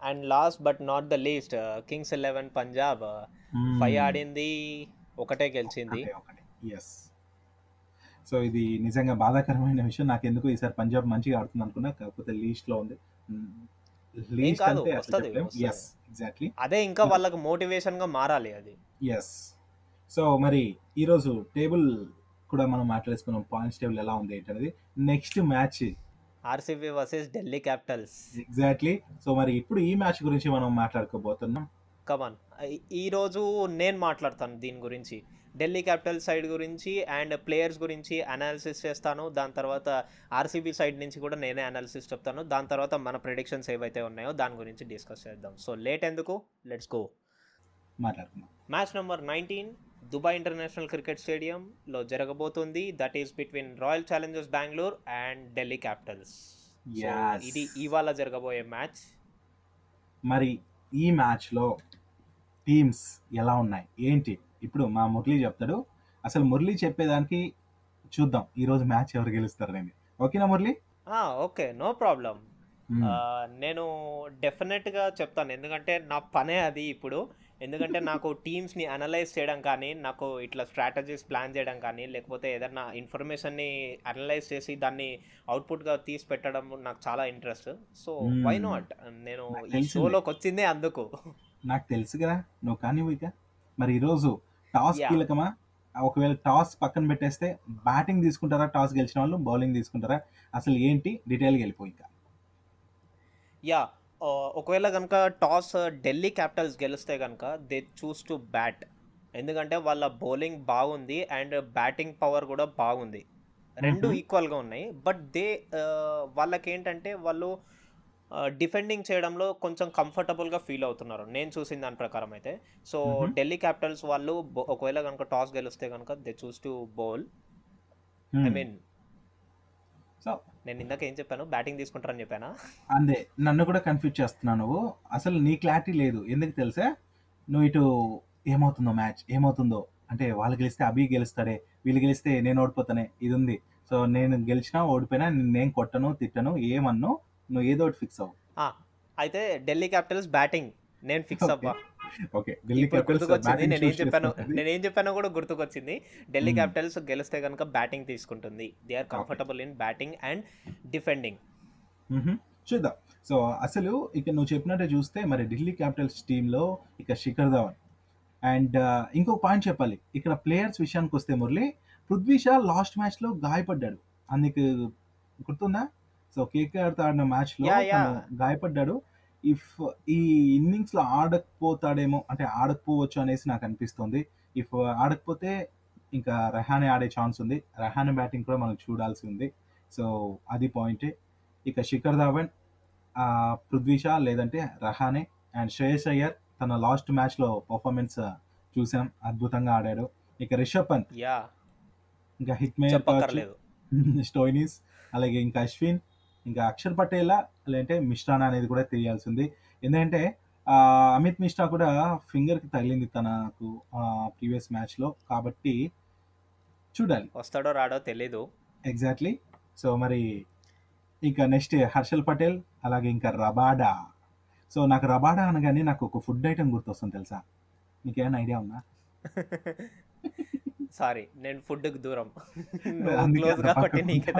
And last but not the least Kings eleven Punjab Hmm. Five ఆడింది ఒకటే గెలిచింది. ఎస్ సో ఇది నిజంగా బాధాకరమైన విషయం. నాకు ఎందుకు ఈసారి పంజాబ్ మంచిగా ఆడుతుంది అనుకున్నా కాకపోతే లీస్ట్లో ఉంది. లీస్ట్ కాదు, అంటే. ఎస్ ఎగ్జాక్ట్లీ అదే ఇంకా వాళ్ళకి మోటివేషన్గా మారాలి అది. ఎస్ సో మరి ఈరోజు టేబుల్ కూడా మనం మాట్లాడేసుకున్నాం. పాయింట్స్ టేబుల్ ఎలా ఉంది ఏంటనేది. Next match. RCB versus Delhi Capitals. Exactly. So మరి ఇప్పుడు ఈ మ్యాచ్ గురించి మనం మాట్లాడుకోబోతున్నాం. కమాన్ ఈ రోజు నేను మాట్లాడతాను దీని గురించి. ఢిల్లీ క్యాపిటల్ సైడ్ గురించి అండ్ ప్లేయర్స్ గురించి అనాలిసిస్ చేస్తాను. దాని తర్వాత ఆర్సీబీ సైడ్ నుంచి కూడా నేనే అనాలిసిస్ చెప్తాను. దాని తర్వాత మన ప్రిడిక్షన్స్ ఏవైతే ఉన్నాయో దాని గురించి డిస్కస్ చేద్దాం. సో లేట్ ఎందుకు? లెట్స్ గో మాట్లాడుకుందాం. Match number nineteen Dubai International Cricket స్టేడియంలో జరగబోతుంది. That is between Royal Challengers Bengaluru and Delhi Capitals. ఇది ఇవాళ జరగబోయే మ్యాచ్. మరి ఈ మ్యాచ్లో టీమ్స్ ఎలా ఉన్నాయి? ఏంటి? ఇప్పుడు మా మురళి చెప్తాడు. అసలు మురళి చెప్పేదానికి చూద్దాం. ఈ రోజు మ్యాచ్ ఎవరు గెలుస్తారనేది. ఓకేనా Murali? Okay. No problem Hmm. నేను డెఫినెట్గా చెప్తాను. ఎందుకంటే నా పనే అది ఇప్పుడు. ఎందుకంటే నాకు టీమ్స్ని అనలైజ్ చేయడం కానీ నాకు ఇట్లా స్ట్రాటజీస్ ప్లాన్ చేయడం కానీ లేకపోతే ఏదైనా ఇన్ఫర్మేషన్ని అనలైజ్ చేసి దాన్ని అవుట్పుట్గా తీసి పెట్టడం నాకు చాలా interest. So why Hmm. Not నేను ఈ. షోలోకి వచ్చిందే అందుకు. నాకు తెలుసు కదా నువ్వు కానీ ఇక. మరి ఈరోజు టాస్. కీలకమా? ఒకవేళ టాస్ పక్కన పెట్టేస్తే బ్యాటింగ్ తీసుకుంటారా? టాస్ గెలిచిన వాళ్ళు బౌలింగ్ తీసుకుంటారా? అసలు ఏంటి? డీటెయిల్గా వెళ్ళిపోయి ఇంకా. యా ఒకవేళ కనుక టాస్ ఢిల్లీ క్యాపిటల్స్ గెలిస్తే కనుక దే చూస్ టు బ్యాట్. ఎందుకంటే వాళ్ళ బౌలింగ్ బాగుంది అండ్ బ్యాటింగ్ పవర్ కూడా బాగుంది. రెండు. ఈక్వల్గా ఉన్నాయి. బట్ దే వాళ్ళకి ఏంటంటే వాళ్ళు డిఫెండింగ్ చేయడంలో కొంచెం కంఫర్టబుల్గా ఫీల్ అవుతున్నారు. నేను చూసిన దాని ప్రకారం అయితే. సో. ఢిల్లీ క్యాపిటల్స్ వాళ్ళు ఒకవేళ కనుక టాస్ గెలిస్తే కనుక they choose to bowl. I mean so నేను ఇందాక ఏం చెప్పాను? బ్యాటింగ్ తీసుకుంటారని చెప్పానా? అందే. నన్ను కూడా కన్ఫ్యూజ్ చేస్తున్నావు నువ్వు. అసలు నీ క్లారిటీ లేదు. ఎందుకు తెలుసా? నువ్వు ఇటు ఏమవుతుందో మ్యాచ్? ఏమవుతుందో? అంటే వాళ్ళు గెలిస్తే అభి గెలుస్తాడే. వీళ్ళు గెలిస్తే నేను ఓడిపోతానే. ఇది ఉంది సో నేను గెలిచినా ఓడిపోయినా నేను కొట్టను తిట్టను ఏమన్ను నువ్వు ఏదో ఒకటి ఫిక్స్ అవ్వు. అయితే ఢిల్లీ క్యాపిటల్స్ బ్యాటింగ్. నేను ఫిక్స్. అవ్వా ఓకే ఢిల్లీ గుర్తుకొచ్చింది నేను చెప్పాను. నేను ఏం చెప్పానో కూడా గుర్తుకొచ్చింది. ఢిల్లీ Hmm. క్యాపిటల్స్ గెలిస్తే కనుక బ్యాటింగ్ తీసుకుంటుంది. They are comfortable in batting and defending. చూద్దాం. సో అసలు ఇక నువ్వు చెప్పినట్టే చూస్తే మరి ఢిల్లీ క్యాపిటల్స్ టీంలో ఇక శిఖర్ ధవన్. అండ్ ఇంకో పాయింట్ చెప్పాలి. ఇక్కడ ప్లేయర్స్ విషయానికి వస్తే మురళి పృథ్వీ షా లాస్ట్ మ్యాచ్లో గాయపడ్డాడు. అందుకు గుర్తుందా? సో కేకేఆర్తో ఆడిన మ్యాచ్లో Yeah, yeah. తను గాయపడ్డాడు. ఇఫ్ ఈ ఇన్నింగ్స్లో ఆడకపోతాడేమో అంటే ఆడకపోవచ్చు అనేసి నాకు అనిపిస్తుంది. ఇఫ్ ఆడకపోతే ఇంకా రహానే ఆడే ఛాన్స్ ఉంది. రహానే బ్యాటింగ్ కూడా మనం చూడాల్సి ఉంది. సో అది పాయింటే ఇక శిఖర్ ధావన్ ఆ, పృథ్వీ షా లేదంటే రహానే అండ్ శ్రేయస్ అయ్యర్ తన లాస్ట్ మ్యాచ్లో పర్ఫార్మెన్స్ చూసాం. అద్భుతంగా ఆడాడు. ఇక రిషబ్ పంత్. ఇంకా హిట్ మేయర్ స్టోయినిస్ అలాగే ఇంకా అశ్విన్ ఇంకా అక్షర్ పటేలా లేదంటే మిశ్రానా అనేది కూడా తెలియాల్సింది. ఎందుకంటే ఆ, అమిత్ మిశ్రా కూడా ఫింగర్కి తగిలింది తనకు ప్రీవియస్ మ్యాచ్లో కాబట్టి చూడాలి. వస్తాడో రాడో తెలీదు. ఎగ్జాక్ట్లీ సో మరి ఇంకా నెక్స్ట్ హర్షల్ పటేల్ అలాగే ఇంకా రబాడా. సో నాకు రబాడా అనగానే నాకు ఒక ఫుడ్ ఐటమ్ గుర్తొస్తుంది తెలుసా? నీకేమైనా ఐడియా ఉందా? సారీ నేను ఫుడ్కి దూరం క్లోజ్ కాబట్టి నీకే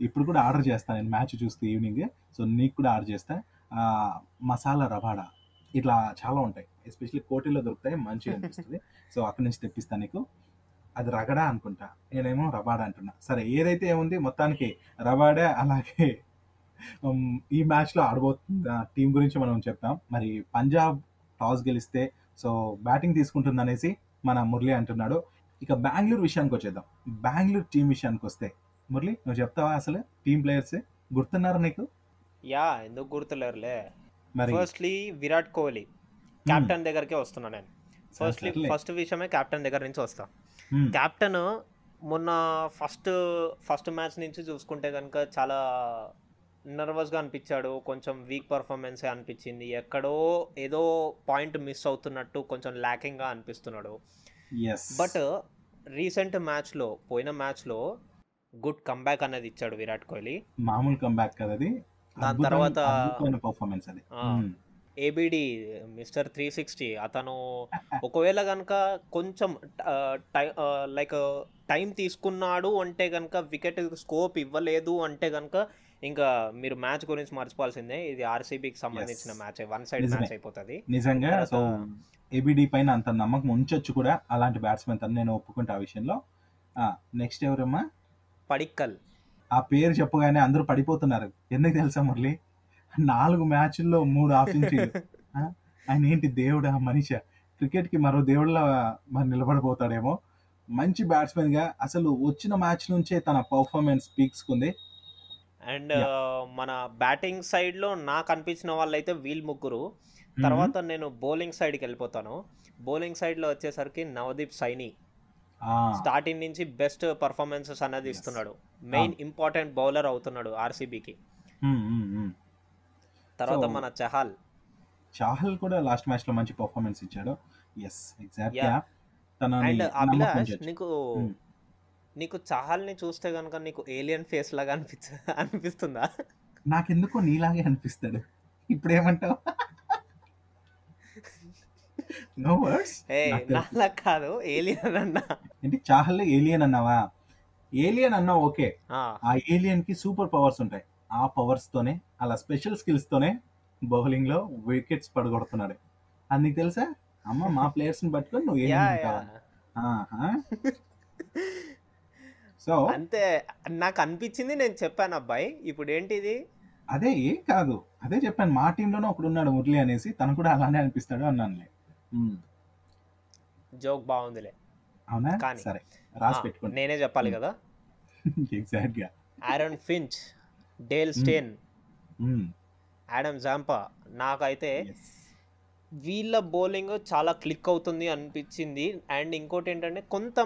ఇప్పుడు కూడా ఆర్డర్ చేస్తాను నేను మ్యాచ్ చూస్తే ఈవినింగ్ సో నీకు కూడా ఆర్డర్ చేస్తా. మసాలా రబాడా ఇట్లా చాలా ఉంటాయి. ఎస్పెషల్లీ కోటిలో దొరుకుతాయి. మంచిగా అనిపిస్తుంది. సో అక్కడి నుంచి తెప్పిస్తాను నీకు. అది రగడా అనుకుంటా. నేనేమో రబాడా అంటున్నా. సరే ఏదైతే ఏముంది మొత్తానికి రబాడా అలాగే ఈ మ్యాచ్లో ఆడబోతున్న టీం గురించి మనం చెప్తాం. మరి పంజాబ్ టాస్ గెలిస్తే సో బ్యాటింగ్ తీసుకుంటుంది అనేసి మన మురళి అంటున్నాడు. ఇక బెంగళూరు విషయానికి వచ్చేద్దాం. బెంగళూరు టీం విషయానికి వస్తే మురళి నువ్వు చెప్తావా అసలు? టీం ప్లేయర్స్ గుర్తున్నారా నీకు? యా ఎందుకు గుర్తులేరులే. ఫస్ట్లీ విరాట్ కోహ్లీ కెప్టెన్ దగ్గరకే వస్తున్నా నేను. ఫస్ట్లీ. ఫస్ట్ విషయమే కెప్టెన్ దగ్గర నుంచి వస్తా. కెప్టెన్ మొన్న ఫస్ట్ ఫస్ట్ మ్యాచ్ నుంచి చూసుకుంటే కనుక చాలా నర్వస్గా అనిపించాడు. కొంచెం వీక్ పర్ఫార్మెన్స్ అనిపించింది. ఎక్కడో ఏదో పాయింట్ మిస్ అవుతున్నట్టు కొంచెం ల్యాకింగ్గా అనిపిస్తున్నాడు. బట్ రీసెంట్ మ్యాచ్లో పోయిన మ్యాచ్లో గుడ్ కంబ్యాక్ అనేది ఇచ్చాడు విరాట్ కోహ్లీ. మామూలు కంబ్యాక్ కదా అది. దాని తర్వాత- పర్ఫార్మెన్స్ అది. ఏబిడి మిస్టర్ త్రీ సిక్స్టీ అతను ఒకవేళ కనుక కొంచెం లైక్ టైం తీసుకున్నాడు అంటే కనుక వికెట్ స్కోప్ ఇవ్వలేదు అంటే కనుక ఇంకా మీరు మ్యాచ్ గురించి మర్చిపోవాల్సిందే. ఇది ఆర్సీబీకి సంబంధించిన. Match one side. మ్యాచ్ అయిపోతుంది. నిజంగా సో ఏబిడి పైన అంత నమ్మకం ఉంచొచ్చు కూడా అలాంటి బ్యాట్స్మెన్ తను. నేను ఒప్పుకుంటా ఆ విషయంలో. నెక్స్ట్ ఎవరమ్మా? పడిక్కల్. ఆ పేరు చెప్పగానే అందరూ పడిపోతున్నారు. ఎందుకు తెలుసా మురళి? నాలుగు మ్యాచ్ల్లో మూడు హాఫ్ సెంచరీలు ఆ? ఆయన ఏంటి దేవుడా మనిషి? క్రికెట్కి మరో దేవుడిలా మరి నిలబడిపోతాడేమో మంచి బ్యాట్స్మెన్గా అసలు వచ్చిన మ్యాచ్ నుంచే తన పర్ఫార్మెన్స్ పీక్స్కుంది. అండ్ మన బ్యాటింగ్ సైడ్లో నాకు అనిపించిన వాళ్ళైతే వీల్ ముగ్గురు. తర్వాత నేను బౌలింగ్ సైడ్కి వెళ్ళిపోతాను. బౌలింగ్ సైడ్లో వచ్చేసరికి నవదీప్ సైని. స్టార్టింగ్ నుంచి బెస్ట్ పర్ఫార్మెన్సెస్ అనేది. ఇస్తున్నాడు. మెయిన్ ఇంపార్టెంట్ బౌలర్ అవుతున్నాడు ఆర్సీబీకి. తర్వాత మన చహాల్. చాహల్ కూడా లాస్ట్ మ్యాచ్లో మంచి పర్ఫార్మెన్స్ ఇచ్చాడు. Yes exact and Abhilash. నీకు నీకు చహాల్ని చూస్తే కనుక నీకు ఏలియన్ ఫేస్ లాగా అనిపించ అనిపిస్తుందా? నాకెందుకో నీలాగే అనిపిస్తాడు. ఇప్పుడు ఏమంటావు నో వర్డ్స్ ఏ. నాలా కాదు. ఏలియన్ అన్న. ఏంటి? చాహల్లే ఏలియన్ అన్నావా? ఏలియన్ అన్నా ఓకే. ఆ, ఏలియన్కి సూపర్ పవర్స్ ఉంటాయి. ఆ పవర్స్ తోనే అలా స్పెషల్ స్కిల్స్ తోనే బౌలింగ్లో వికెట్స్ పడగొడుతున్నాడు. అది నీకు తెలుసా? అమ్మ మా ప్లేయర్స్ని పట్టుకొని నువ్వు ఏలియన్ సో అంతే. నాకు అనిపించింది నేను చెప్పాను అబ్బాయి. ఇప్పుడు ఏంటిది? అదే ఏం కాదు. అదే చెప్పాను. మా టీంలోనే ఒకడు ఉన్నాడు మురళి అనేసి తను కూడా అలానే అనిపిస్తాడు అన్నానులే. జోక్ బాగుందిలే. అవునా? కానీ. సరే ఆ, రాసి పెట్టుకోండి. నేనే చెప్పాలి కదా? ఎగ్జాక్ట్గా Aaron Finch Dale Steyn Adam Zampa నాకైతే. వీళ్ళ బౌలింగ్ చాలా క్లిక్ అవుతుంది అనిపించింది. అండ్ ఇంకోటి ఏంటంటే కొంత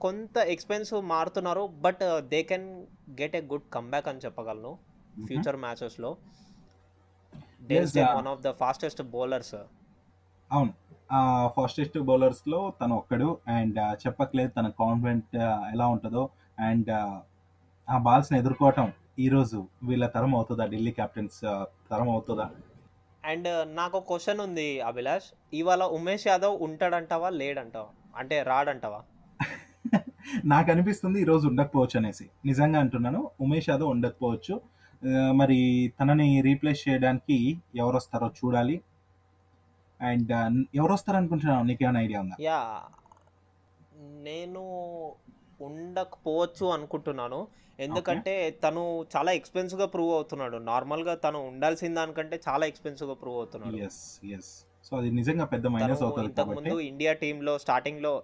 కొంత ఎక్స్పెన్సివ్ మారుతున్నారు but they can get a good comeback అని చెప్పగలను. ఫ్యూచర్ మ్యాచెస్లో. Uh, one of the fastest bowlers అవును. ఫాస్టెస్ట్ బౌలర్స్లో తను ఒక్కడు అండ్ చెప్పట్లేదు తన కాన్ఫిడెంట్ ఎలా ఉంటుందో అండ్ ఆ బాల్స్ని ఎదుర్కోవటం ఈ రోజు వీళ్ళ తరం అవుతుందా? ఢిల్లీ క్యాప్టెన్స్ తరం అవుతుందా? అండ్ నాకు ఒక క్వశ్చన్ ఉంది అభిలాష్. ఇవాళ ఉమేష్ యాదవ్ ఉంటాడంటావా? లేడంటావా? అంటే రాడంటావా? నాకు అనిపిస్తుంది ఈ రోజు ఉండకపోవచ్చు అనేసి. నిజంగా అంటున్నాను ఉమేష్ యాదవ్ ఉండకపోవచ్చు. మరి తనని రీప్లేస్ చేయడానికి ఎవరు వస్తారో చూడాలి. అండ్ ఎవరు వస్తారు అనుకుంటున్నావు నీకేమైనా ఐడియా ఉందా? యా. నేను ఉండకపోవచ్చు అనుకుంటున్నాను. ఎందుకంటే తను చాలా ఎక్స్పెన్సివ్గా ప్రూవ్ అవుతున్నాడు. నార్మల్గా తను ఉండాల్సిన దానికంటే చాలా ఎక్స్పెన్సివ్గా ప్రూవ్ అవుతున్నాడు. ఎస్ ఎస్ సో అది నిజంగా పెద్ద మైనస్ అవుతుంది ఇంతకు కాబట్టి. ముందు ఇండియా టీంలో స్టార్టింగ్లో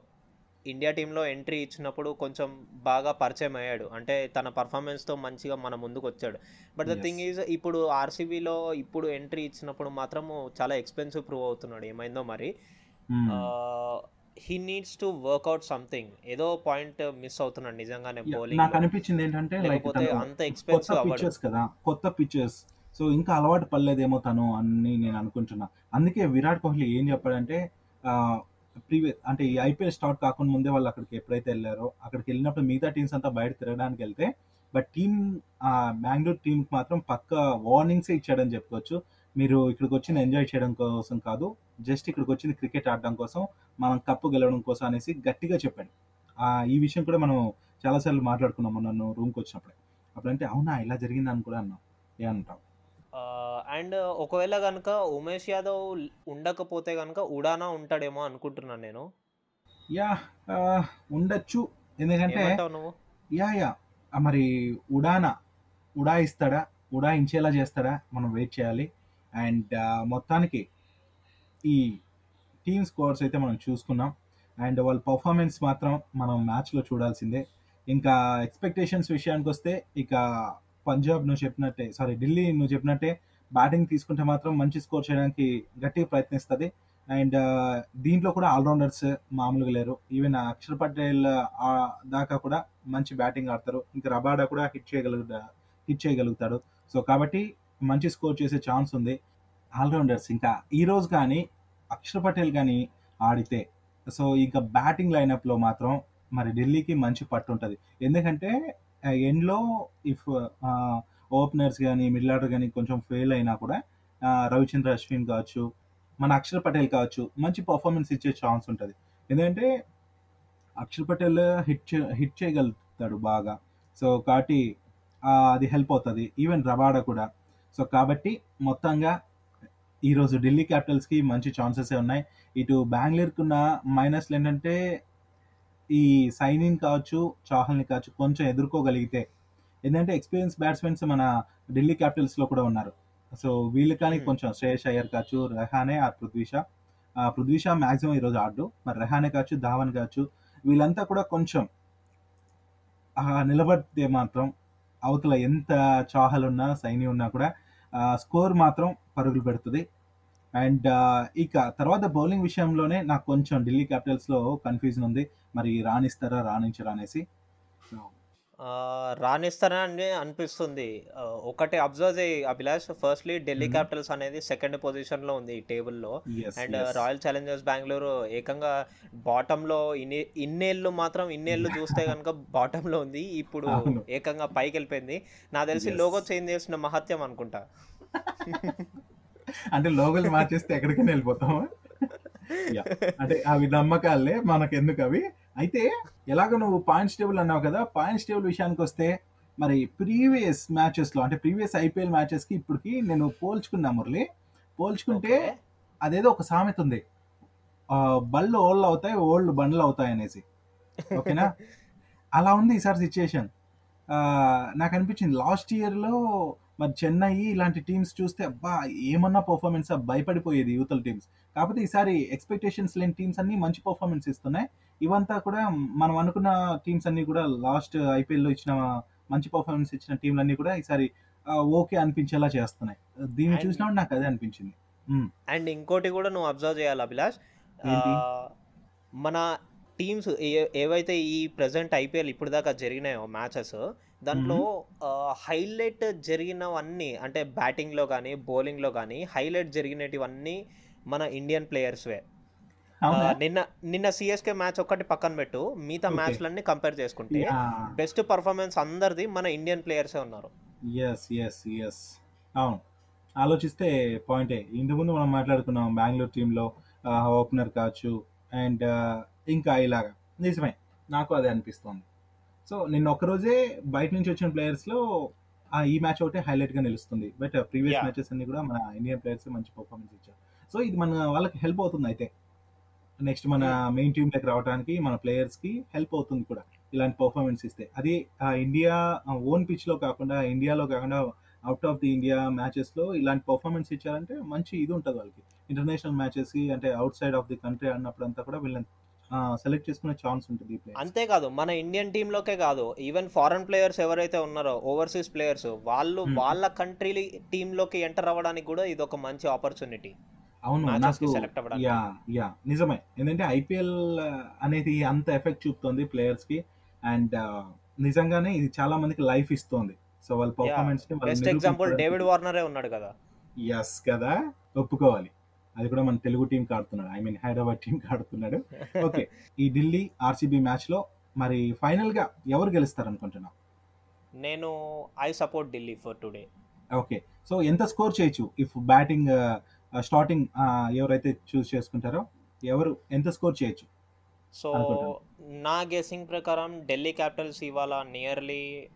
ఇండియా టీంలో ఎంట్రీ ఇచ్చినప్పుడు కొంచెం బాగా పరిచయం అయ్యాడు. అంటే తన పర్ఫార్మెన్స్తో మంచిగా మన ముందుకు వచ్చాడు బట్ ద. థింగ్ ఈజ్ ఇప్పుడు ఆర్సీబీలో ఇప్పుడు ఎంట్రీ ఇచ్చినప్పుడు మాత్రము చాలా ఎక్స్పెన్సివ్ ప్రూవ్ అవుతున్నాడు. ఏమైందో మరి. He needs to work out something ఏదో పాయింట్ మిస్ అవుతున్నాడు నిజంగానే బౌలింగ్ నాకు అనిపించింది ఏంటంటే లైక్ లేకపోతే అంత ఎక్స్పెన్సివ్ పిక్చర్స్ కదా కొత్త పిక్చర్స్ సో ఇంకా అలవాటు పడలేదేమో తను అని నేను అనుకుంటున్నా. అందుకే విరాట్ కోహ్లీ ఏం చెప్పాడంటే ప్రీవియస్ అంటే ఈ ఐపీఎల్ స్టార్ట్ కాకుండా ముందే వాళ్ళు అక్కడికి ఎప్పుడైతే వెళ్ళారో అక్కడికి వెళ్ళినప్పుడు మిగతా టీమ్స్ అంతా బయట తిరగడానికి వెళ్తే బట్ టీమ్ బెంగళూరు టీంకి మాత్రం పక్క వార్నింగ్స్ ఇచ్చాడని చెప్పుకోవచ్చు. మీరు ఇక్కడికి వచ్చింది ఎంజాయ్ చేయడం కోసం కాదు జస్ట్ ఇక్కడికి వచ్చింది క్రికెట్ ఆడడం కోసం మనం కప్పు గెలవడం కోసం అనేసి గట్టిగా చెప్పాడు. ఈ విషయం కూడా మనం చాలాసార్లు మాట్లాడుకున్నాము నన్ను రూమ్కి వచ్చినప్పుడు. అప్పుడంటే అవునా ఇలా జరిగింది అని కూడా అన్నాం అంటావు అండ్ ఒకవేళ కనుక ఉమేష్ యాదవ్ ఉండకపోతే కనుక ఉడానా ఉంటాడేమో అనుకుంటున్నాను నేను. యా ఉండొచ్చు. ఎందుకంటే యా యా. మరి ఉడానా ఉడాయిస్తాడా ఉడాయించేలా చేస్తాడా? మనం వెయిట్ చేయాలి. అండ్ మొత్తానికి ఈ టీమ్ స్కోర్స్ అయితే మనం చూసుకున్నాం. అండ్ వాళ్ళ పర్ఫార్మెన్స్ మాత్రం మనం మ్యాచ్లో చూడాల్సిందే. ఇంకా ఎక్స్పెక్టేషన్స్ విషయానికి వస్తే ఇక పంజాబ్ నువ్వు చెప్పినట్టే సారీ ఢిల్లీ నువ్వు చెప్పినట్టే బ్యాటింగ్ తీసుకుంటే మాత్రం మంచి స్కోర్ చేయడానికి గట్టిగా ప్రయత్నిస్తుంది. అండ్ uh, దీంట్లో కూడా ఆల్రౌండర్స్ మామూలుగా లేరు. ఈవెన్ uh, అక్షర్ పటేల్ దాకా కూడా మంచి బ్యాటింగ్ ఆడతారు. ఇంకా రబాడా కూడా హిట్ చేయగలుగుతా హిట్ చేయగలుగుతాడు. సో కాబట్టి మంచి స్కోర్ చేసే ఛాన్స్ ఉంది. ఆల్రౌండర్స్ ఇంకా ఈ రోజు కానీ అక్షర్ పటేల్ కానీ ఆడితే సో ఇంకా బ్యాటింగ్ లైనప్లో మాత్రం మరి ఢిల్లీకి మంచి పట్టు ఉంటుంది. ఎందుకంటే ఎండ్లో ఇఫ్ ఓపెనర్స్ కానీ మిడిల్ ఆర్డర్ కానీ కొంచెం ఫెయిల్ అయినా కూడా రవిచంద్ర అశ్విన్ కావచ్చు మన అక్షర్ పటేల్ కావచ్చు మంచి పర్ఫార్మెన్స్ ఇచ్చే ఛాన్స్ ఉంటుంది. ఎందుకంటే అక్షర్ పటేల్ హిట్ హిట్ చేయగలుగుతాడు బాగా. సో కాబట్టి అది హెల్ప్ అవుతుంది. ఈవెన్ రబాడా కూడా. సో కాబట్టి మొత్తంగా ఈరోజు ఢిల్లీ క్యాపిటల్స్కి మంచి ఛాన్సెస్ ఉన్నాయి. ఇటు బెంగళూరుకున్న మైనస్లు ఏంటంటే ఈ సైనింగ్ కావచ్చు చాహల్ని కావచ్చు కొంచెం ఎదుర్కోగలిగితే. ఎందుకంటే ఎక్స్పీరియన్స్ బ్యాట్స్మెన్స్ మన ఢిల్లీ క్యాపిటల్స్లో కూడా ఉన్నారు. సో వీళ్ళు కానీ Hmm. కొంచెం శ్రేయస్ అయ్యర్ కావచ్చు రెహానే ఆర్ పృథ్వీషా. పృథ్వీషా మాక్సిమం ఈరోజు ఆడు మరి రెహానే కావచ్చు ధావన్ కావచ్చు వీళ్ళంతా కూడా కొంచెం నిలబడితే మాత్రం అవతల ఎంత చాహల్ ఉన్నా సైని ఉన్నా కూడా స్కోర్ మాత్రం పరుగులు పెడుతుంది. అండ్ ఇక తర్వాత బౌలింగ్ విషయంలోనే నాకు కొంచెం ఢిల్లీ క్యాపిటల్స్లో కన్ఫ్యూజన్ ఉంది మరి రాణిస్తారా రాణించరా అనేసి So, ఆ, రాణిస్తారని అనిపిస్తుంది ఒకటి అబ్జర్వ్ చేయి అభిలాష్ ఫస్ట్లీ ఢిల్లీ. క్యాపిటల్స్ అనేది సెకండ్ పొజిషన్లో ఉంది ఈ టేబుల్లో అండ్. రాయల్ ఛాలెంజర్స్ బెంగళూరు ఏకంగా బాటమ్లో ఇన్ని ఇన్నేళ్ళు మాత్రం ఇన్నేళ్ళు చూస్తే కనుక బాటమ్లో ఉంది ఇప్పుడు. ఏకంగా పైకి వెళ్ళిపోయింది నాకు తెలిసి. లోగో చేంజ్ చేసిన మహత్యం అనుకుంటా అంటే లోగల్ మార్చేస్తే ఎక్కడికైనా వెళ్ళిపోతాం Yeah. అంటే అవి నమ్మకాలే మనకు ఎందుకు అవి? అయితే ఎలాగ నువ్వు పాయింట్స్ టేబుల్ అన్నావు కదా పాయింట్స్ టేబుల్ విషయానికి వస్తే మరి ప్రీవియస్ మ్యాచెస్లో అంటే ప్రీవియస్ ఐపీఎల్ మ్యాచెస్కి ఇప్పటికి నేను పోల్చుకున్నా మురళి. పోల్చుకుంటే. అదేదో ఒక సామెత ఉంది. బళ్ళు ఓళ్ళు అవుతాయి ఓల్డ్ బండ్లు అవుతాయి అనేసి. ఓకేనా? అలా ఉంది ఈసారి సిచ్యుయేషన్. నాకు అనిపించింది లాస్ట్ ఇయర్లో మరి చెన్నై ఇలాంటి టీమ్స్ చూస్తే అబ్బా ఏమన్నా పర్ఫార్మెన్స్ భయపడిపోయేది యూతల టీమ్స్ కాకపోతే ఈసారి ఎక్స్పెక్టేషన్స్ లేని టీమ్స్ అన్ని మంచి పర్ఫార్మెన్స్ ఇస్తున్నాయి. ఇవంతా కూడా మనం అనుకున్న టీమ్స్ అన్ని కూడా లాస్ట్ ఐపీఎల్లో ఇచ్చిన మంచి పర్ఫార్మెన్స్ ఇచ్చిన టీంలన్నీ కూడా ఈసారి ఓకే అనిపించేలా చేస్తున్నాయి. దీన్ని చూసినప్పుడు నాకు అదే అనిపించింది. అండ్ ఇంకోటి కూడా నువ్వు అబ్జర్వ్ చేయాలి అభిలాష్. మన టీమ్స్ ఏవైతే ఈ ప్రజెంట్ ఐపీఎల్ ఇప్పుడు దాకా జరిగినాయో మ్యాచెస్ దాంట్లో హైలైట్ జరిగినవన్నీ అంటే బ్యాటింగ్లో కానీ బౌలింగ్లో కానీ హైలైట్ జరిగినటివన్నీ మన ఇండియన్ ప్లేయర్స్వే. నిన్న నిన్న సిఎస్కే మ్యాచ్ ఒక్కటి పక్కన పెట్టు మిగతా. మ్యాచ్లన్నీ కంపేర్ చేసుకుంటే. బెస్ట్ పర్ఫార్మెన్స్ అందరిది మన ఇండియన్ ప్లేయర్సే ఉన్నారు. ఎస్ ఎస్ ఎస్ అవును. ఆలోచిస్తే పాయింటే ఇంతకుముందు మనం మాట్లాడుకున్నాం బెంగళూరు టీంలో ఓపెనర్ కావచ్చు అండ్ ఇంకా ఇలాగా. నిజమే. నాకు అదే అనిపిస్తుంది. సో నిన్న ఒక్కరోజే బయట నుంచి వచ్చిన ప్లేయర్స్లో ఈ మ్యాచ్ ఒకటే హైలైట్గా నిలుస్తుంది. But previous. మ్యాచెస్ అన్ని కూడా మన ఇండియన్ ప్లేయర్స్ మంచి పర్ఫార్మెన్స్ ఇచ్చారు. సో ఇది మన వాళ్ళకి హెల్ప్ అవుతుంది అయితే. నెక్స్ట్ మన మెయిన్ టీంలోకి రావడానికి మన ప్లేయర్స్కి హెల్ప్ అవుతుంది కూడా. ఇలాంటి పర్ఫార్మెన్స్ ఇస్తే. అది ఆ ఇండియా ఓన్ పిచ్లో కాకుండా ఇండియాలో కాకుండా అవుట్ ఆఫ్ ది ఇండియా మ్యాచెస్లో ఇలాంటి పర్ఫార్మెన్స్ ఇచ్చారంటే మంచి ఇది ఉంటుంది వాళ్ళకి. ఇంటర్నేషనల్ మ్యాచెస్కి అంటే outside of the country అన్నప్పుడు అంతా కూడా వీళ్ళని సెలెక్ట్ చేసుకునే ఛాన్స్ ఉంటుంది. అంతేకాదు మన ఇండియన్ టీంలోకే కాదు ఈవెన్ ఫారెన్ ప్లేయర్స్ ఎవరైతే ఉన్నారో ఓవర్సీస్ ప్లేయర్స్ వాళ్ళు Hmm. వాళ్ళ కంట్రీ టీంలోకి ఎంటర్ అవ్వడానికి కూడా ఇది ఒక మంచి ఆపర్చునిటీ అవును నాకు. యా యా నిజమే ఎందుకంటే ఐపీఎల్ అనేది అంత ఎఫెక్ట్ చూపుతుంది ప్లేయర్స్కి అండ్ నిజంగానే ఇది చాలా మందికి లైఫ్ ఇస్తుంది సో వాళ్ళ పర్ఫార్మెన్స్ బెస్ట్ ఎగ్జాంపుల్ డేవిడ్ వార్నరే ఉన్నాడు కదా ఎస్ కదా ఒప్పుకోవాలి అది కూడా మన తెలుగు టీం ఆడుతున్నాడు ఐ మీన్ హైదరాబాద్ టీం ఆడుతున్నాడు ఓకే ఈ ఢిల్లీ ఆర్సీబీ మ్యాచ్లో మరి ఫైనల్గా ఎవరు గెలుస్తారు అనుకుంటున్నాం నేను I support Delhi for today okay so ఎంత స్కోర్ చేయొచ్చు? ఇఫ్ బ్యాటింగ్ స్టార్టింగ్ ఎవరైతే చూస్ చేసుకుంటారో ఎవరు ఎంత స్కోర్ చేయొచ్చు? సో. నా గెసింగ్ ప్రకారం ఢిల్లీ క్యాపిటల్స్ ఇవాళ nearly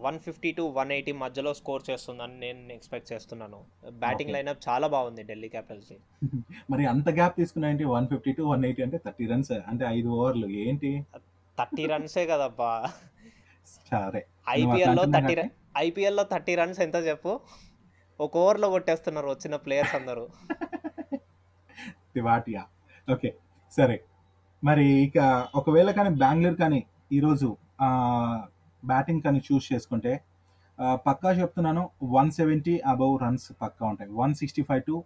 one fifty to one eighty మధ్యలో స్కోర్ చేస్తుందని నేను ఎక్స్పెక్ట్ చేస్తున్నాను. బ్యాటింగ్. లైనప్ చాలా బాగుంది ఢిల్లీ క్యాపిటల్స్ మరి అంత gap తీసుకున్నాయంటే one fifty to one eighty అంటే థర్టీ రన్స్ అంటే ఐదు ఓవర్లు. ఏంటి? థర్టీ రన్సే కదబ్బా. సరే. ఐపీఎల్లో థర్టీ కాబట్టి- ఐపీఎల్లో థర్టీ రన్స్ ఎంత చెప్పు? ఒక ఓవర్లో కొట్టేస్తున్నారు వచ్చిన ప్లేయర్స్ అందరూ. తివాటియా. ఓకే. సరే. మరి ఇక ఒకవేళ కానీ బెంగళూరు కానీ ఈరోజు బ్యాటింగ్ కానీ చూస్ చేసుకుంటే పక్కా చెప్తున్నాను వన్ సెవెంటీ అబవ్ రన్స్ పక్కా ఉంటాయి. వన్ సిక్స్టీ ఫైవ్ టు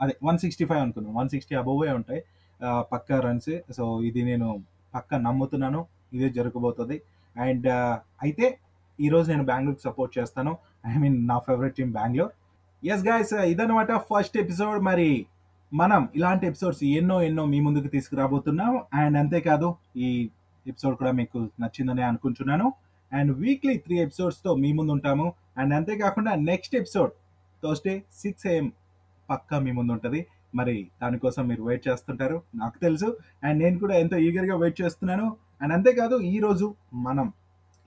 అదే వన్ సిక్స్టీ ఫైవ్ అనుకున్నాను వన్ సిక్స్టీ అబవే ఉంటాయి. పక్కా రన్స్ సో ఇది నేను పక్కా నమ్ముతున్నాను. ఇదే జరగబోతుంది. అండ్ అయితే ఈరోజు నేను బెంగళూరుకి సపోర్ట్ చేస్తాను. ఐ మీన్ నా favourite team Bengaluru. Yes guys ఇదనమాట ఫస్ట్ ఎపిసోడ్ మరి మనం ఇలాంటి ఎపిసోడ్స్ ఎన్నో ఎన్నో మీ ముందుకు తీసుకురాబోతున్నాం. అండ్ అంతేకాదు ఈ ఎపిసోడ్ కూడా మీకు నచ్చిందని అనుకుంటున్నాను. అండ్ వీక్లీ త్రీ ఎపిసోడ్స్తో మీ ముందు ఉంటాము. అండ్ అంతేకాకుండా next episode Thursday six AM పక్కా మీ ముందు ఉంటుంది. మరి దానికోసం మీరు వెయిట్ చేస్తుంటారు నాకు తెలుసు. అండ్ నేను కూడా ఎంతో ఈగర్గా వెయిట్ చేస్తున్నాను. అండ్ అంతేకాదు ఈరోజు మనం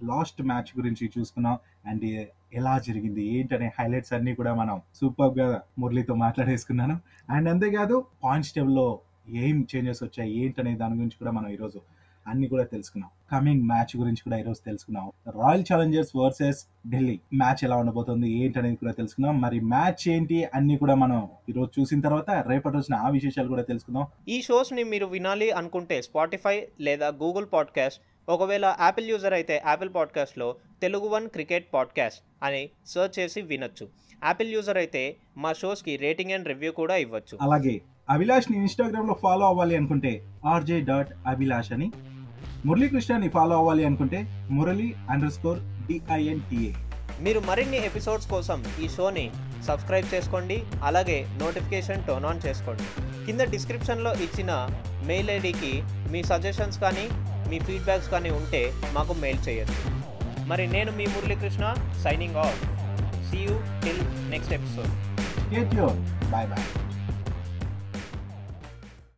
లాస్ట్ మ్యాచ్ గురించి చూసుకున్నాం. అండ్ ఎలా జరిగింది ఏంటనే హైలైట్స్ అన్ని కూడా మనం సూపర్గా మురళితో మాట్లాడేసుకున్నాను. అండ్ అంతేకాదు పాయింట్స్ టేబుల్లో ఏం చేంజెస్ వచ్చాయి ఏంటనే దాని గురించి కూడా మనం ఈరోజు అన్ని కూడా తెలుసుకున్నాం. కమింగ్ మ్యాచ్ గురించి కూడా ఈరోజు తెలుసుకున్నాం. Royal challengers versus Delhi match ఎలా ఉండబోతుంది ఏంటనేది కూడా తెలుసుకున్నాం. మరి మ్యాచ్ ఏంటి అన్ని కూడా మనం ఈరోజు చూసిన తర్వాత రేపటి రోజున ఆ విశేషాలు కూడా తెలుసుకుందాం. ఈ షోస్ని మీరు వినాలి అనుకుంటే స్పాటిఫై లేదా గూగుల్ పాడ్కాస్ట్ ఒకవేళ యాపిల్ యూజర్ అయితే యాపిల్ పాడ్కాస్ట్లో తెలుగు వన్ క్రికెట్ పాడ్కాస్ట్ అని సెర్చ్ చేసి వినొచ్చు. యాపిల్ యూజర్ అయితే మా షోస్కి రేటింగ్ అండ్ రివ్యూ కూడా ఇవ్వచ్చు. అలాగే అభిలాష్ని ఇన్స్టాగ్రామ్లో ఫాలో అవ్వాలి అనుకుంటే ఆర్జే డాట్ అభిలాష్ అని మురళీకృష్ణని ఫాలో అవ్వాలి అనుకుంటే మురళి అండర్ స్కోర్ డిఐఎన్టీఏ మీరు మరిన్ని ఎపిసోడ్స్ కోసం ఈ షోని సబ్స్క్రైబ్ చేసుకోండి అలాగే నోటిఫికేషన్ టర్న్ ఆన్ చేసుకోండి. కింద డిస్క్రిప్షన్లో ఇచ్చిన మెయిల్ ఐడికి మీ సజెషన్స్ కానీ మీ ఫీడ్బ్యాక్స్ కానీ ఉంటే మాకు మెయిల్ చేయొచ్చు. మరి నేను మీ Muralikrishna signing off see you till next episode bye bye